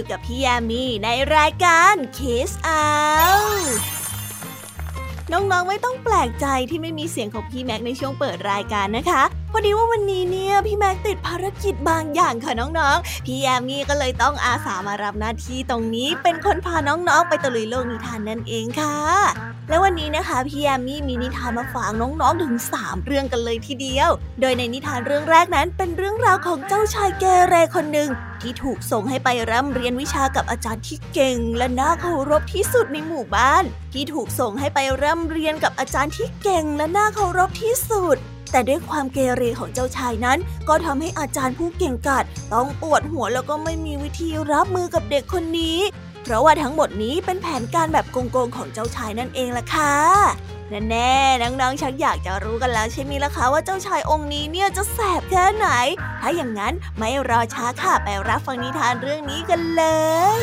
อยู่กับพี่ยามีในรายการคิสเอาน้องๆไม่ต้องแปลกใจที่ไม่มีเสียงของพี่แม็กในช่วงเปิดรายการนะคะ พอดีว่าวันนี้เนี่ยพี่แม็กติดภารกิจบางอย่างค่ะน้องๆ พี่แอมมี่ก็เลยต้องอาสามารับหน้าที่ตรงนี้เป็นคนพาน้องๆ ไปตะลุยโลกนิทานนั่นเองค่ะ แล้ววันนี้นะคะพี่แยมมี่มีนิทานมาฝากน้องๆถึง 3 เรื่องกันเลยทีเดียว โดยในนิทานเรื่องแรกนั้นเป็นเรื่องราวของเจ้าชายเกเรคนหนึ่งที่ถูกส่งให้ไปร่ำเรียนวิชากับอาจารย์ที่เก่ง และน่าเคารพที่สุดในหมู่บ้าน ที่ถูกส่งให้ไปร่ำเรียนกับอาจารย์ที่เก่ง และน่าเคารพที่สุดแต่ด้วยความเกเรของเจ้าชายนั้น ก็ทำให้อาจารย์ผู้เก่งกาจต้องปวดหัวแล้วก็ไม่มีวิธีรับมือกับเด็กคนนี้ ราะว่าทั้งหมดนี้เป็นแผนการแบบโกงๆของเจ้าชายนั่นเองล่ะค่ะแน่ๆน้องๆชักอยากจะรู้กันแล้วใช่ไหมล่ะคะว่าเจ้าชายองค์นี้เนี่ยจะแสบแค่ไหน ถ้าอย่างนั้นไม่รอช้าค่ะไปรับฟังนิทานเรื่องนี้กันเลย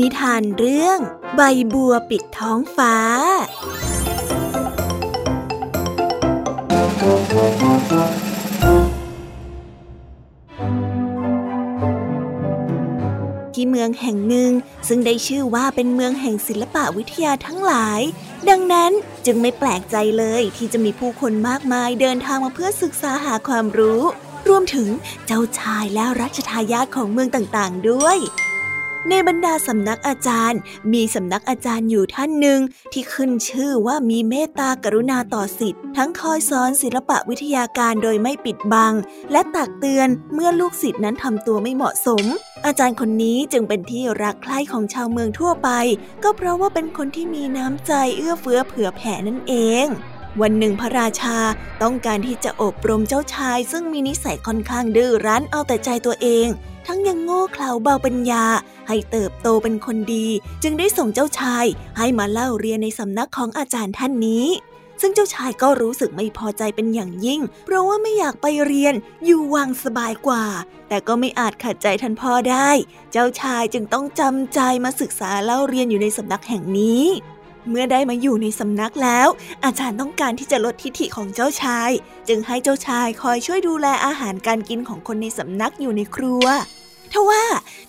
นิทานเรื่อง ใบบัวปิดท้องฟ้า ที่เมืองแห่งหนึ่งซึ่งได้ชื่อว่าเป็นเมืองแห่งศิลปะวิทยาทั้งหลาย ดังนั้นจึงไม่แปลกใจเลยที่จะมีผู้คนมากมายเดินทางมาเพื่อศึกษาหาความรู้ รวมถึงเจ้าชายและรัชทายาทของเมืองต่างๆด้วย ในบรรดาสำนักอาจารย์ มีสำนักอาจารย์อยู่ท่านหนึ่งที่ขึ้นชื่อว่ามีเมตตากรุณาต่อสิทธิ์ทั้งคอยสอนศิลปะวิทยาการโดยไม่ปิดบัง และตักเตือนเมื่อลูกศิษย์นั้นทำตัวไม่เหมาะสม อาจารย์คนนี้จึงเป็นที่รักใคร่ของชาวเมืองทั่วไป ก็เพราะว่าเป็นคนที่มีน้ำใจเอื้อเฟื้อเผื่อแผ่นั่นเองวันหนึ่งพระราชาต้องการที่จะอบรมเจ้าชาย ซึ่งมีนิสัยค่อนข้างดื้อรั้นเอาแต่ใจตัวเอง ทั้งยังโง่เขลาเบาปัญญา ให้เติบโตเป็นคนดี จึงได้ส่งเจ้าชาย ให้มาเล่าเรียนในสำนักของอาจารย์ท่านนี้ ซึ่งเจ้าชายก็รู้สึกไม่พอใจเป็นอย่างยิ่ง เพราะว่าไม่อยากไปเรียนอยู่วังสบายกว่า แต่ก็ไม่อาจขัดใจท่านพ่อได้ เจ้าชายจึงต้องจำใจมาศึกษาเล่าเรียนอยู่ในสำนักแห่งนี้เมื่อได้มาอยู่ในสำนักแล้ว อาจารย์ต้องการที่จะลดทิฐิของเจ้าชาย จึงให้เจ้าชายคอยช่วยดูแลอาหารการกินของคนในสำนักอยู่ในครัว ทว่า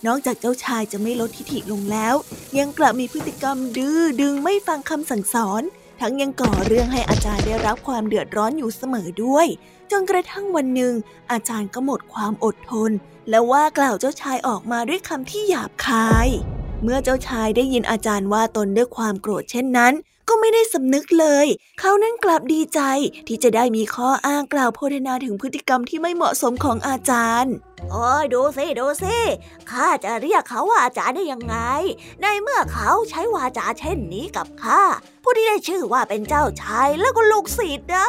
นอกจากเจ้าชายจะไม่ลดทิฐิลงแล้ว ยังกลับมีพฤติกรรมดื้อดึงไม่ฟังคำสั่งสอน ทั้งยังก่อเรื่องให้อาจารย์ได้รับความเดือดร้อนอยู่เสมอด้วย จนกระทั่งวันหนึ่ง อาจารย์ก็หมดความอดทน และว่ากล่าวเจ้าชายออกมาด้วยคำที่หยาบคาย เมื่อเจ้าชายได้ยินอาจารย์ว่าตนด้วยความโกรธเช่นนั้น ก็ไม่ได้สำนึกเลย เขานั้นกลับดีใจที่จะได้มีข้ออ้างกล่าวโพธนาถึงพฤติกรรมที่ไม่เหมาะสมของอาจารย์โอ้ยดูสิดูสิข้าจะเรียกเขาว่าอาจารย์ได้ยังไง ในเมื่อเขาใช้วาจาเช่นนี้กับข้าผู้ที่ได้ชื่อว่าเป็นเจ้าชายแล้วก็ลูกศิษย์นะ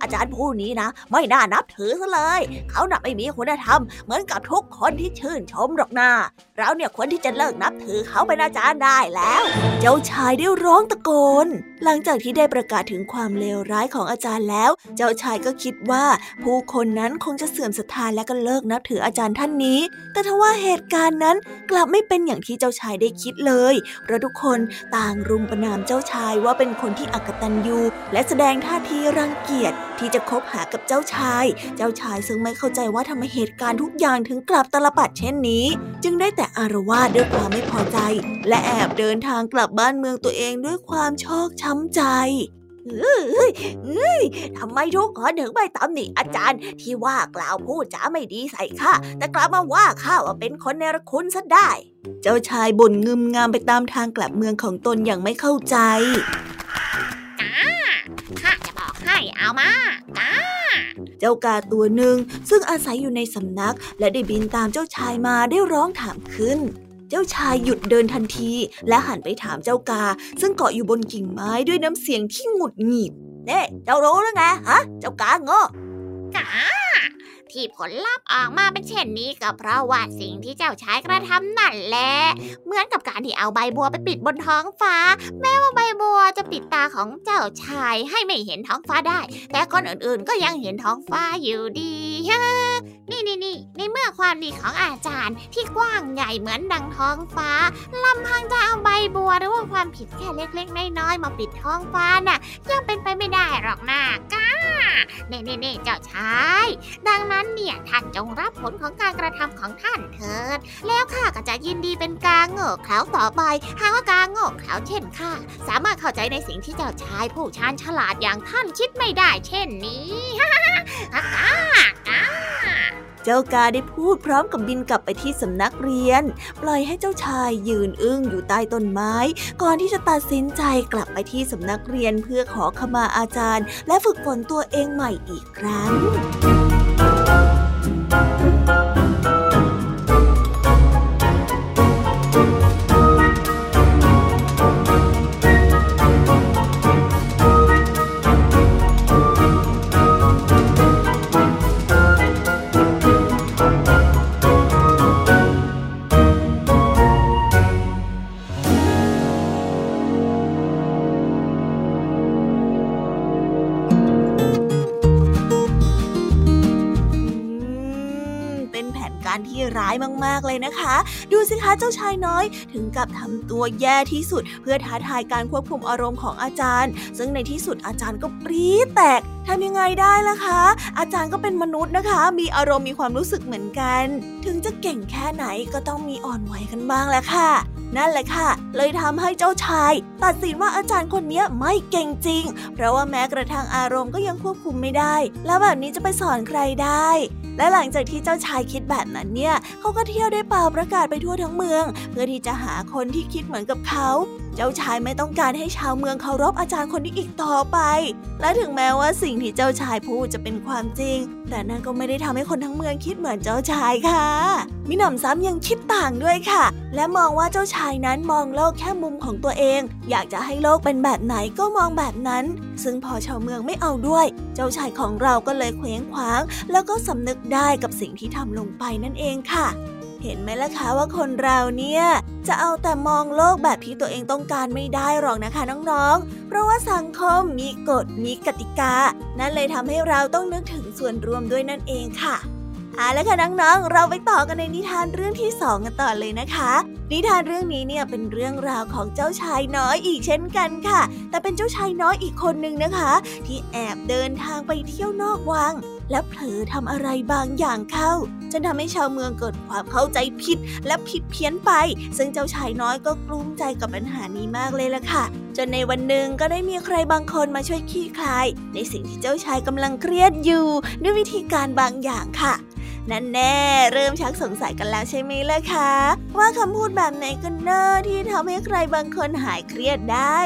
อาจารย์ผู้นี้นะ ไม่น่านับถือซะเลย เขาหนับไม่มีคุณธรรม เหมือนกับทุกคนที่ชื่นชมหรอกนาเราเนี่ยควรที่จะเลิกนับถือเขาเป็นอาจารย์ได้แล้ว เจ้าชายได้ร้องตะโกนหลังจากที่ได้ประกาศถึงความเลวร้ายของอาจารย์แล้ว เจ้าชายก็คิดว่า ผู้คนนั้นคงจะเสื่อมศรัทธาและก็เลิกนับถืออาจารย์ท่านนี้ แต่ทว่าเหตุการณ์นั้นกลับไม่เป็นอย่างที่เจ้าชายได้คิดเลย เพราะทุกคนต่างรุมประนามเจ้าชายว่าเป็นคนที่อักตันยูและแสดงท่าทีรังเกียจที่จะคบหากับเจ้าชาย เจ้าชายซึ่งไม่เข้าใจว่าทำไมเหตุการณ์ทุกอย่างถึงกลับตลปัดเช่นนี้ จึงได้แต่อารวาสด้วยความไม่พอใจ และแอบเดินทางกลับบ้านเมืองตัวเองด้วยความชอกช้ำใจทำไมทุกคนถึงไม่ตำหนิอาจารย์ที่ว่ากล่าวพูดจาไม่ดีใส่ข้าแต่กลับมาว่าข้าว่าเป็นคนเนรคุณซะได้ เจ้าชายบ่นงึมงามไปตามทางกลับเมืองของตนอย่างไม่เข้าใจข้าจะบอกให้เอามาจ้าเจ้ากาตัวหนึ่งซึ่งอาศัยอยู่ในสำนักและได้บินตามเจ้าชายมาได้ร้องถามขึ้น เจ้าชายหยุดเดินทันที และหันไปถามเจ้ากา ซึ่งเกาะอยู่บนกิ่งไม้ด้วยน้ำเสียงที่หงุดหงิดเน่เจ้ารู้หรือไงฮะ เจ้ากาโง่กาที่ผลลัพธ์ออกมาเป็นเช่นนี้ก็เพราะว่าสิ่งที่เจ้าชายกระทำนั่นแหละ เหมือนกับการที่เอาใบบัวไปปิดบนท้องฟ้า แม้ว่าใบบัวจะปิดตาของเจ้าชายให้ไม่เห็นท้องฟ้าได้ แต่คนอื่นๆก็ยังเห็นท้องฟ้าอยู่ดีฮะ นี่นี่นี่ในเมื่อความดีของอาจารย์ที่กว้างใหญ่เหมือนดังท้องฟ้าลำพังจะเอาใบบัวหรือว่าความผิดแค่เล็กๆน้อยๆมาปิดท้องฟ้าน่ะยังเป็นไปไม่ได้หรอกนะก้าเน่เน่เน่เจ้าชาย ดังนั้นเนี่ยท่านจงรับผลของการกระทำของท่านเถิด แล้วข้าก็จะยินดีเป็นกาโง่เขลาต่อไป หากว่ากาโง่เขลาเช่นข้าสามารถเข้าใจในสิ่งที่เจ้าชาย ผู้ชาญฉลาดอย่างท่านคิดไม่ได้ เช่นนี้ฮ่าฮ่าฮ่าฮ่าฮ่า เจ้ากาได้พูดพร้อมกับบินกลับไปที่สำนักเรียน ปล่อยให้เจ้าชายยืนอึ้งอยู่ใต้ต้นไม้ ก่อนที่จะตัดสินใจกลับไปที่สำนักเรียนเพื่อขอขมาอาจารย์ และฝึกฝนตัวเองใหม่อีกครั้ง มากๆเลยนะคะ ดูสิคะเจ้าชายน้อย ถึงกับทำตัวแย่ที่สุด เพื่อท้าทายการควบคุมอารมณ์ของอาจารย์ ซึ่งในที่สุดอาจารย์ก็ปรี๊ดแตกทำยังไงได้ล่ะคะ อาจารย์ก็เป็นมนุษย์นะคะ มีอารมณ์มีความรู้สึกเหมือนกัน ถึงจะเก่งแค่ไหนก็ต้องมีอ่อนไหวกันบ้างแหละค่ะ นั่นแหละค่ะ เลยทำให้เจ้าชาย ตัดสินว่าอาจารย์คนเนี้ไม่เก่งจริง เพราะว่าแม้กระทั่งอารมณ์ก็ยังควบคุมไม่ได้ แล้วแบบนี้จะไปสอนใครได้ และหลังจากที่เจ้าชายคิดแบบนั้นเนี่ยเขาก็เที่ยวได้เป่าประกาศไปทั่วทั้งเมือง เพื่อที่จะหาคนที่คิดเหมือนกับเขา เจ้าชายไม่ต้องการให้ชาวเมืองเคารพอาจารย์คนนี้อีกต่อไป และถึงแม้ว่าสิ่งที่เจ้าชายพูดจะเป็นความจริง แต่นั่นก็ไม่ได้ทำให้คนทั้งเมืองคิดเหมือนเจ้าชายค่ะ มิหนำซ้ำยังคิดต่างด้วยค่ะ และมองว่าเจ้าชายนั้นมองโลกแค่มุมของตัวเอง อยากจะให้โลกเป็นแบบไหนก็มองแบบนั้น ซึ่งพอชาวเมืองไม่เอาด้วย เจ้าชายของเราก็เลยเคว้งคว้าง แล้วก็สำนึกได้กับสิ่งที่ทำลงไปนั่นเองค่ะ เห็นไหมล่ะคะว่าคนเราเนี่ยจะเอาแต่มองโลกแบบที่ตัวเองต้องการไม่ได้หรอกนะคะน้องๆ เพราะว่าสังคมมีกฎมีกติกา นั่นเลยทำให้เราต้องนึกถึงส่วนรวมด้วยนั่นเองค่ะเอาละค่ะน้องๆ เราไปต่อกันในนิทานเรื่องที่สองกันต่อเลยนะคะ นิทานเรื่องนี้เนี่ยเป็นเรื่องราวของเจ้าชายน้อยอีกเช่นกันค่ะ แต่เป็นเจ้าชายน้อยอีกคนนึงนะคะ ที่แอบเดินทางไปเที่ยวนอกวัง แล้วเผลอทำอะไรบางอย่างเข้าจนทำให้ชาวเมืองเกิดความเข้าใจผิดและผิดเพี้ยนไป ซึ่งเจ้าชายน้อยก็กลุ้มใจกับปัญหานี้มากเลยล่ะค่ะ จนในวันหนึ่งก็ได้มีใครบางคนมาช่วยขี้คลาย ในสิ่งที่เจ้าชายกำลังเครียดอยู่ ด้วยวิธีการบางอย่างค่ะนั่นแน่เริ่มชักสงสัยกันแล้วใช่ไหมล่ะคะ ว่าคำพูดแบบไหนกันเนอที่ทำให้ใครบางคนหายเครียดได้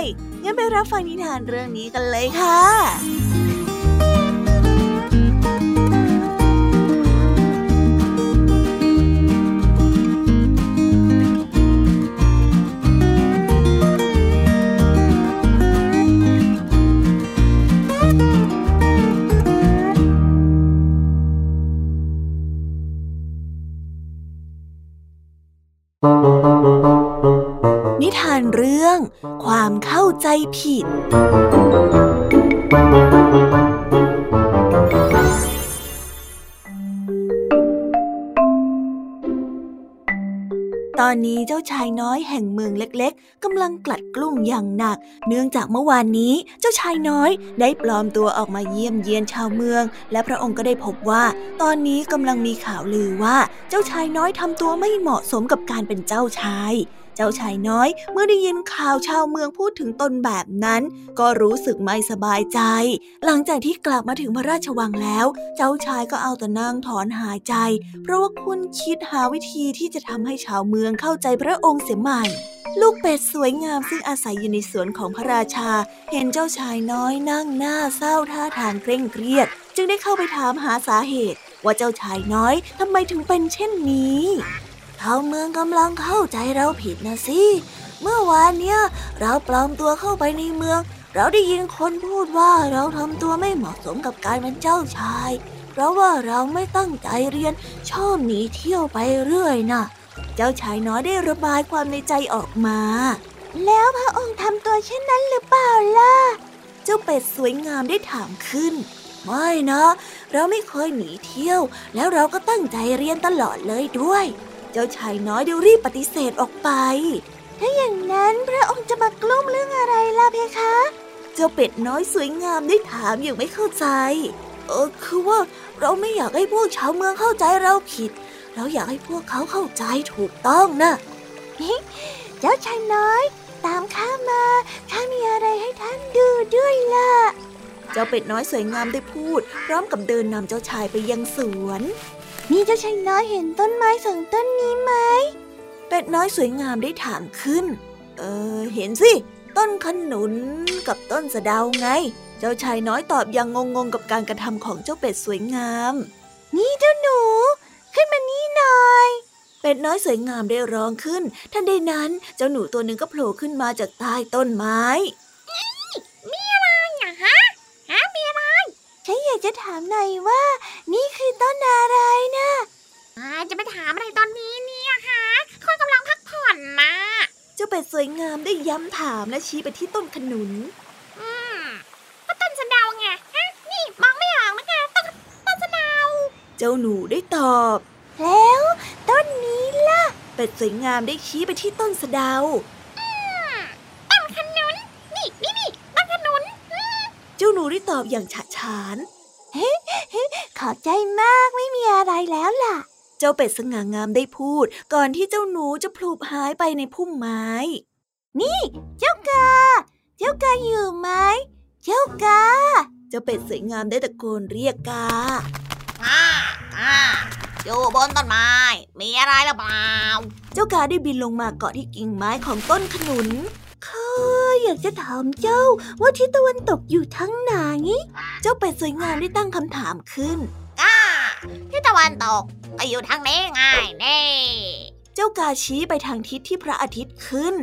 งั้นไปรับฟังนิทานเรื่องนี้กันเลยค่ะาชายน้อยแห่งเมืองเล็กๆกำลังกลัดกลุ้มอย่างหนัก เนื่องจากเมื่อวานนี้เจ้าชายน้อยได้ปลอมตัวออกมาเยี่ยมเยียนชาวเมือง และพระองค์ก็ได้พบว่า ตอนนี้กำลังมีข่าวลือว่าเจ้าชายน้อยทำตัวไม่เหมาะสมกับการเป็นเจ้าชาย เจ้าชายน้อยเมื่อได้ยินข่าวชาวเมืองพูดถึงตนแบบนั้น ก็รู้สึกไม่สบายใจ หลังจากที่กลับมาถึงพระราชวังแล้ว เจ้าชายก็เอาแต่นั่งถอนหายใจ เพราะว่าคุณคิดหาวิธีที่จะทำให้ชาวเมืองเข้าใจพระองค์เสียใหม่ลูกเป็ดสวยงามซึ่งอาศัยอยู่ในสวนของพระราชา เห็นเจ้าชายน้อยนั่งหน้าเศร้าท่าทางเคร่งเครียด จึงได้เข้าไปถามหาสาเหตุ ว่าเจ้าชายน้อยทำไมถึงเป็นเช่นนี้ ชาวเมืองกำลังเข้าใจเราผิดนะสิ เมื่อวานเนี้ยเราปลอมตัวเข้าไปในเมือง เราได้ยินคนพูดว่าเราทำตัวไม่เหมาะสมกับการเป็นเจ้าชาย เพราะว่าเราไม่ตั้งใจเรียนชอบหนีเที่ยวไปเรื่อยนะเจ้าชายน้อยได้ระบายความในใจออกมา แล้วพระองค์ทำตัวเช่นนั้นหรือเปล่าล่ะ เจ้าเป็ดสวยงามได้ถามขึ้นไม่นะ เราไม่เคยหนีเที่ยว แล้วเราก็ตั้งใจเรียนตลอดเลยด้วย เจ้าชายน้อยได้รีบปฏิเสธออกไป ถ้าอย่างนั้นพระองค์จะมากลุ้มเรื่องอะไรล่ะเพคะ เจ้าเป็ดน้อยสวยงามได้ถามอย่างไม่เข้าใจ เออคือว่าเราไม่อยากให้พวกชาวเมืองเข้าใจเราผิด เราอยากให้พวกเขาเข้าใจถูกต้องนะเจ้าชายน้อย ตามข้ามาข้ามีอะไรให้ท่านดูด้วยล่ะ เจ้าเป็ดน้อยสวยงามได้พูด พร้อมกับเดินนำเจ้าชายไปยังสวน นี่เจ้าชายน้อยเห็นต้นไม้สองต้นนี้ไหม เป็ดน้อยสวยงามได้ถามขึ้น เออ เห็นสิ ต้นขนุนกับต้นสะเดาไง เจ้าชายน้อยตอบอย่างงงๆกับการกระทำของเจ้าเป็ดสวยงาม นี่เจ้าหนู ขึ้นมานี่หน่อยเป็ดน้อยสวยงามได้ร้องขึ้น ทันใดนั้นเจ้าหนูตัวหนึ่งก็โผล่ขึ้นมาจากใต้ต้นไม้มีอะไรอะฮะฮะมีอะไรฉันอยากจะถามหน่อยว่า นี่คือต้นอะไรนะอ่าจะ ไปถามอะไรตอนนี้เนี่ยฮะคนกำลังพักผ่อนนะเจ้าเป็ดสวยงามได้ย้ำถามและชี้ไปที่ต้นขนุน อืมก็ต้นสะเดาไงฮะนี่มองไม่ออกนะแกต้นต้นสะเดา เจ้าหนูได้ตอบ แล้วต้นนี้ล่ะ เป็ดสวยงามได้ชี้ไปที่ต้นสะเดาต้นขนุนนี่นี่นี่ต้นขนุนเจ้าหนูได้ตอบอย่างฉะฉาน เฮ้ ขอบใจมากไม่มีอะไรแล้วล่ะ เจ้าเป็ดสง่างามได้พูด ก่อนที่เจ้าหนูจะพลูบหายไปในพุ่มไม้ นี่ เจ้ากา เจ้ากาอยู่ไหม เจ้ากา เจ้าเป็ดสวยงามได้ตะโกนเรียกกาอ่าอ่าอยู่บนต้นไม้ มีอะไรหรือเปล่า เจ้ากาได้บินลงมาเกาะที่กิ่งไม้ของต้นขนุนข้าอยากจะถามเจ้าว่าทิศตะวันตกอยู่ทั้งไหน เจ้าเป็ดสวยงามได้ตั้งคำถามขึ้นอ่า ที่ตะวันตกก็อยู่ทางนี้ไงนี่เจ้ากาชี้ไปทางทิศที่พระอาทิตย์ขึ้น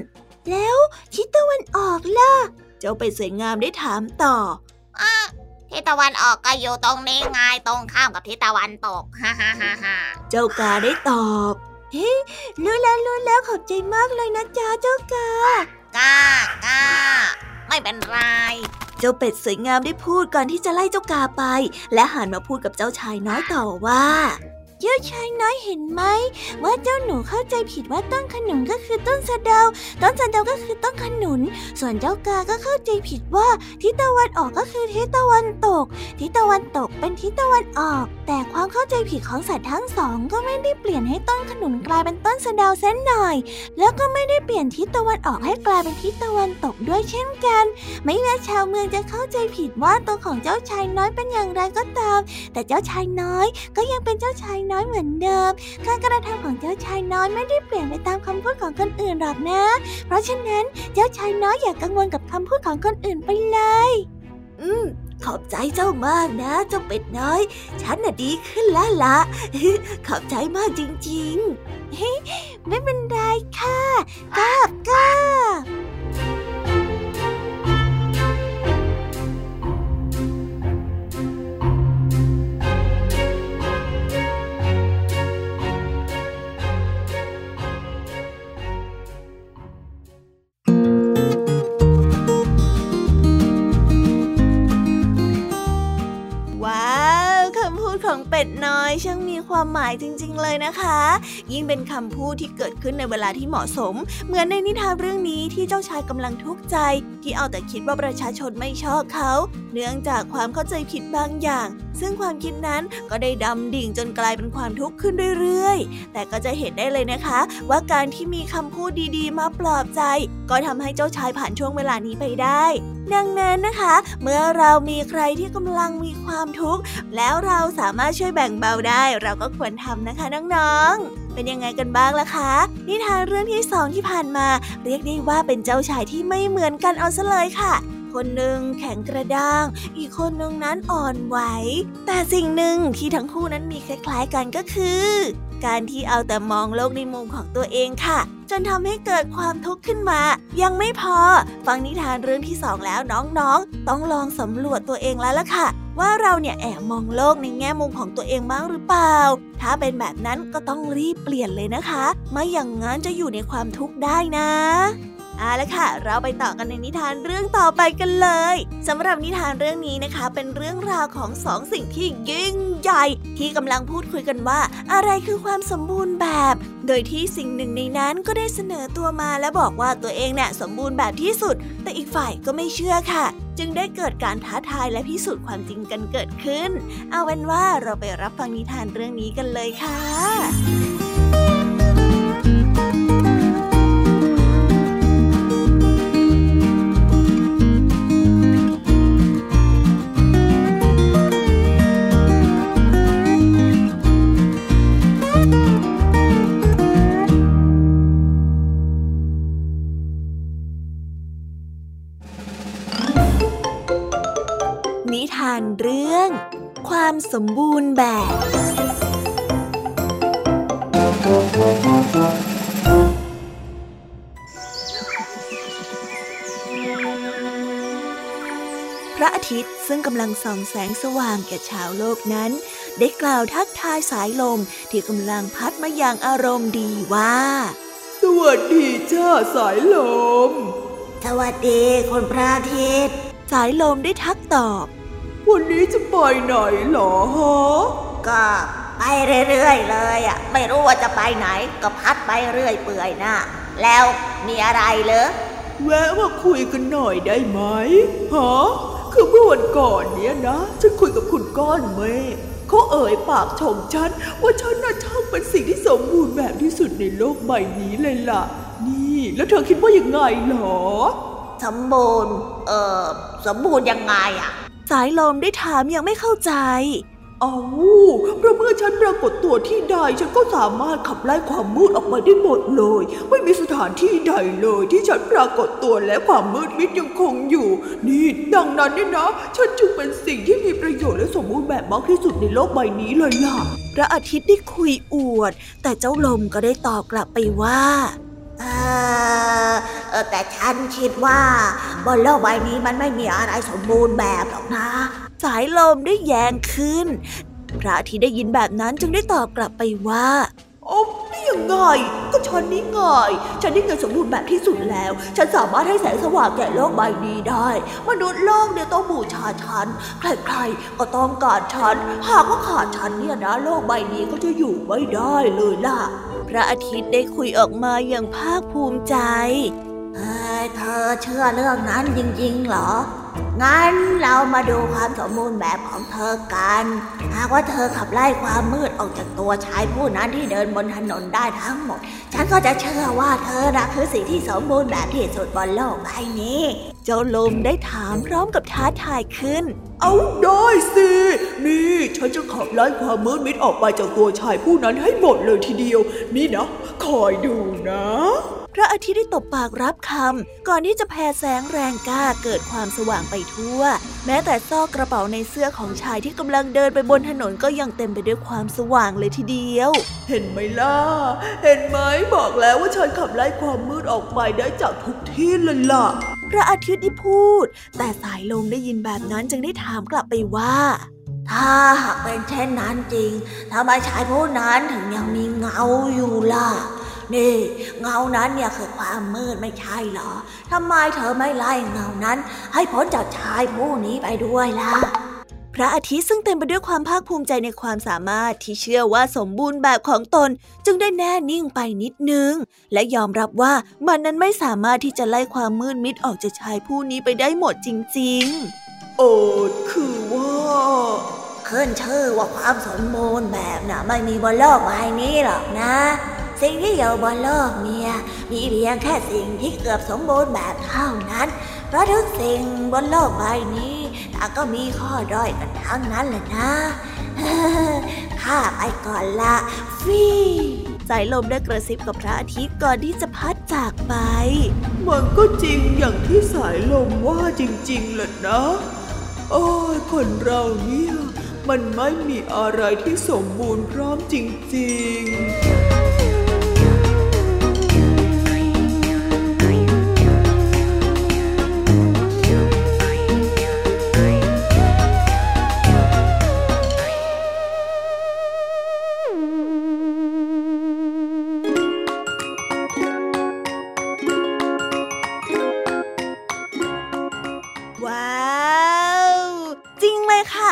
แล้วทิศตะวันออกล่ะ เจ้าเป็ดสวยงามได้ถามต่ออะทิศตะวันออกก็อยู่ตรงนี้ไงตรงข้ามกับทิศตะวันตกฮ่าฮ่าฮ่าฮ่าเจ้ากาได้ตอบเฮ้รู้แล้วรู้แล้วขอบใจมากเลยนะจ๊ะเจ้ากาก้าก้า ไม่เป็นไร เจ้าเป็ดสวยงามได้พูดก่อนที่จะไล่เจ้ากาไป และหันมาพูดกับเจ้าชายน้อยต่อว่า เจ้าชายน้อยเห็นไหมว่าเจ้าหนูเข้าใจผิดว่าต้นขนุนก็คือต้นสะเดา ต้นสะเดาก็คือต้นขนุน ส่วนเจ้ากาก็เข้าใจผิดว่าทิศตะวันออกก็คือทิศตะวันตก ทิศตะวันตกเป็นทิศตะวันออก แต่ความเข้าใจผิดของสัตว์ทั้งสอง ก็ไม่ได้เปลี่ยนให้ต้นขนุนกลายเป็นต้นสะเดาเส้นหน่อย แล้วก็ไม่ได้เปลี่ยนทิศตะวันออกให้กลายเป็นทิศตะวันตกด้วยเช่นกัน ไม่ว่าชาวเมืองจะเข้าใจผิดว่าตัวของเจ้าชายน้อยเป็นอย่างไรก็ตาม แต่เจ้าชายน้อยก็ยังเป็นเจ้าชายน้อยเหมือนเดิม การกระทำของเจ้าชายน้อยไม่ได้เปลี่ยนไปตามคำพูดของคนอื่นหรอกนะ เพราะฉะนั้นเจ้าชายน้อยอย่ากกังวลกับคำพูดของคนอื่นไปเลย อืมขอบใจเจ้ามากนะเจ้าเป็ดน้อย ฉันน่ะดีขึ้นแล้วละขอบใจมากจริงๆ ไม่เป็นไรค่ะกราบกราบ เป็ดน้อยช่างมี ความหมายจริง ๆ เลยนะคะ ยิ่งเป็นคำพูดที่เกิดขึ้นในเวลาที่เหมาะสม เหมือนในนิทานเรื่องนี้ที่เจ้าชายกำลังทุกข์ใจ ที่เอาแต่คิดว่าประชาชนไม่ชอบเขา เนื่องจากความเข้าใจผิดบางอย่าง ซึ่งความคิดนั้นก็ได้ดำดิ่งจนกลายเป็นความทุกข์ขึ้นเรื่อยๆ แต่ก็จะเห็นได้เลยนะคะ ว่าการที่มีคำพูดดีๆ มาปลอบใจ ก็ทำให้เจ้าชายผ่านช่วงเวลานี้ไปได้ ดังนั้นนะคะ เมื่อเรามีใครที่กำลังมีความทุกข์แล้วเราสามารถช่วยแบ่งเบาได้ เราก็ควรทำนะคะน้องๆ เป็นยังไงกันบ้างล่ะคะ นิทานเรื่องที่สองที่ผ่านมา เรียกได้ว่าเป็นเจ้าชายที่ไม่เหมือนกันเอาซะเลยค่ะคนหนึ่งแข็งกระด้าง อีกคนหนึ่งนั้นอ่อนไหว แต่สิ่งหนึ่งที่ทั้งคู่นั้นมีคล้ายๆกันก็คือ การที่เอาแต่มองโลกในมุมของตัวเองค่ะ จนทำให้เกิดความทุกข์ขึ้นมา ยังไม่พอ ฟังนิทานเรื่องที่สองแล้วน้องๆ ต้องลองสำรวจตัวเองแล้วล่ะค่ะ ว่าเราเนี่ยแอบมองโลกในแง่มุมของตัวเองบ้างหรือเปล่า ถ้าเป็นแบบนั้นก็ต้องรีบเปลี่ยนเลยนะคะ ไม่อย่างนั้นจะอยู่ในความทุกข์ได้นะ เอาละค่ะ เราไปต่อกันในนิทานเรื่องต่อไปกันเลยสำหรับนิทานเรื่องนี้นะคะ เป็นเรื่องราวของสองสิ่งที่ยิ่งใหญ่ ที่กำลังพูดคุยกันว่า อะไรคือความสมบูรณ์แบบ โดยที่สิ่งหนึ่งในนั้นก็ได้เสนอตัวมาและบอกว่าตัวเองเนี่ยสมบูรณ์แบบที่สุด แต่อีกฝ่ายก็ไม่เชื่อค่ะ จึงได้เกิดการท้าทายและพิสูจน์ความจริงกันเกิดขึ้น เอาเป็นว่าเราไปรับฟังนิทานเรื่องนี้กันเลยค่ะ สมบูรณ์แบบ พระอาทิตย์ซึ่งกำลังส่องแสงสว่างแก่ชาวโลกนั้น ได้กล่าวทักทายสายลมที่กำลังพัดมาอย่างอารมณ์ดีว่า สวัสดีจ้าสายลม สวัสดีคนพระอาทิตย์ สายลมได้ทักตอบ วันนี้จะไปไหนหรอฮะก็ไปเรื่อยๆเลยอะไม่รู้ว่าจะไปไหน ก็พัดไปเรื่อยเปื่อยนะแล้วมีอะไรเหรอแวะมาคุยกันหน่อยได้ไหมฮะคือเมื่อวันก่อนเนี้ยนะฉันคุยกับคุณก้อนเมฆเขาเอ่ยปากชมฉัน ว่าฉันน่ะช่างเป็นสิ่งที่สมบูรณ์แบบที่สุดในโลกใบนี้เลยล่ะ นี่แล้วเธอคิดว่ายังไงหรอ สมบูรณ์ เอ่อสมบูรณ์ยังไงอะ สายลมได้ถามยังไม่เข้าใจ เอาเพราะเมื่อฉันปรากฏตัวที่ใดฉันก็สามารถขับไล่ความมืดออกไปได้หมดเลย ไม่มีสถานที่ใดเลย ที่ฉันปรากฏตัวและความมืดมิดยังคงอยู่ นี่ดังนั้นเนี่ยนะ ฉันจึงเป็นสิ่งที่มีประโยชน์และสมบูรณ์แบบมากที่สุดในโลกใบนี้เลยล่ะ พระอาทิตย์ได้คุยอวด แต่เจ้าลมก็ได้ตอบกลับไปว่าเออ แต่ฉันคิดว่าบนโลกใบนี้มันไม่มีอะไรสมบูรณ์แบบหรอกนะ สายลมได้แยงขึ้น พระที่ได้ยินแบบนั้นจึงได้ตอบกลับไปว่าโอ้นี่ยังไง ก็ฉันนี่ไงฉันนี่เงินสมบูรณ์แบบที่สุดแล้ว ฉันสามารถให้แสงสว่างแก่โลกใบนี้ได้ มนุษย์โลกเนี่ยต้องบูชาฉัน ใครๆ ก็ต้องการฉัน หากว่าขาดฉันเนี่ยนะ โลกใบนี้ก็จะอยู่ไม่ได้เลยล่ะ พระอาทิตย์ได้คุยออกมาอย่างภาคภูมิใจเฮ้ยเธอเชื่อเรื่องนั้นจริงๆเหรอ งั้นเรามาดูความสมบูรณ์แบบของเธอกัน หากว่าเธอขับไล่ความมืดออกจากตัวชายผู้นั้นที่เดินบนถนนได้ทั้งหมด ฉันก็จะเชื่อว่าเธอนะคือสิ่งที่สมบูรณ์แบบที่สุดบนโลกใบนี้ เจ้าลมได้ถามพร้อมกับท้าทายขึ้น เอาได้สิ นี่ ฉันจะขับไล่ความมืดมิดออกไปจากตัวชายผู้นั้นให้หมดเลยทีเดียว นี่นะ คอยดูนะ พระอาทิตย์ได้ตบปากรับคำก่อนที่จะแผ่แสงแรงกล้าเกิดความสว่างไปทั่ว แม้แต่ซอกกระเป๋าในเสื้อของชายที่กำลังเดินไปบนถนนก็ยังเต็มไปด้วยความสว่างเลยทีเดียว เห็นไหมล่ะ เห็นไหมบอกแล้วว่าฉันขับไล่ความมืดออกไปได้จากทุกที่เลยล่ะ พระอาทิตย์ได้พูด แต่สายลมได้ยินแบบนั้นจึงได้ถามกลับไปว่า ถ้าหากเป็นเช่นนั้นจริงทำไมชายผู้นั้นถึงยังมีเงาอยู่ล่ะนี่เงานั้นเนี่ยคือความมืดไม่ใช่เหรอทำไมเธอไม่ไล่เงานั้น ให้พ้นจากชายผู้นี้ไปด้วยล่ะ พระอาทิตย์ซึ่งเต็มไปด้วยความภาคภูมิใจในความสามารถที่เชื่อว่าสมบูรณ์แบบของตนจึงได้แน่นิ่งไปนิดนึง และยอมรับว่ามันนั้นไม่สามารถที่จะไล่ความมืดมิดออกจากชายผู้นี้ไปได้หมดจริง ๆ โอ้คือว่าขึ้นชื่อว่าความสมบูรณ์แบบน่ะไม่มีบนโลกใบนี้หรอกนะ สิ่งที่อยู่บนโลกเนี่ยมีเพียงแค่สิ่งที่เกือบสมบูรณ์แบบเท่านั้น เพราะทุกสิ่งบนโลกใบนี้ ต่างก็มีข้อด้อยกันทั้งนั้นแหละนะข้าไปก่อนละฟีสายลมได้กระซิบกับพระอาทิตย์ก่อนที่จะพัดจากไป มันก็จริงอย่างที่สายลมว่าจริงๆแหละนะ โอ้ยคนเราเนี่ย มันไม่มีอะไรที่สมบูรณ์พร้อมจริง ๆ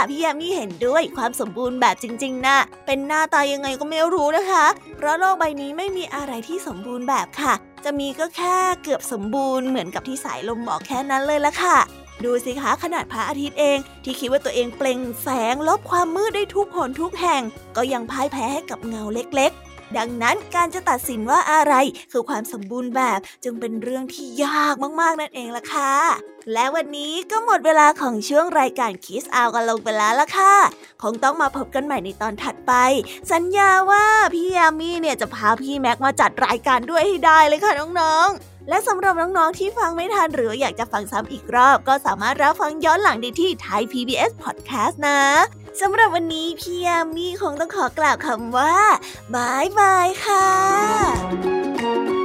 พี่ยามีเห็นด้วยความสมบูรณ์แบบจริง ๆนะ่ะเป็นหน้าตายังไงก็ไม่รู้นะคะ เพราะโลกใบนี้ไม่มีอะไรที่สมบูรณ์แบบค่ะ จะมีก็แค่เกือบสมบูรณ์เหมือนกับที่สายลมบอกแค่นั้นเลยละค่ะดูสิคะขนาดพระอาทิตย์เอง ที่คิดว่าตัวเองเปล่งแสงลบความมืดได้ทุกหนทุกแห่ง ก็ยังพ่ายแพ้ให้กับเงาเล็ก ดังนั้นการจะตัดสินว่าอะไรคือความสมบูรณ์แบบจึงเป็นเรื่องที่ยากมากๆนั่นเองล่ะค่ะ และวันนี้ก็หมดเวลาของช่วงรายการคิสอากันลงไปแล้วล่ะค่ะ คงต้องมาพบกันใหม่ในตอนถัดไป สัญญาว่าพี่ยามีเนี่ยจะพาพี่แม็กมาจัดรายการด้วยให้ได้เลยค่ะน้องๆ และสำหรับน้องๆที่ฟังไม่ทันหรืออยากจะฟังซ้ำอีกรอบ ก็สามารถรับฟังย้อนหลังได้ที่ไทย PBS Podcast นะสำหรับวันนี้พี่ยามีคงต้องขอกล่าวคำว่าบายบายค่ะ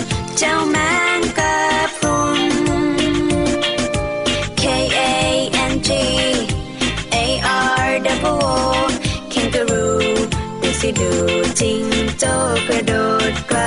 เจ้าแมงกะพุน K A N G A R W O Kangaroo ดูสิดูจริงโจกระโดดไกล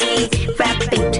Rapping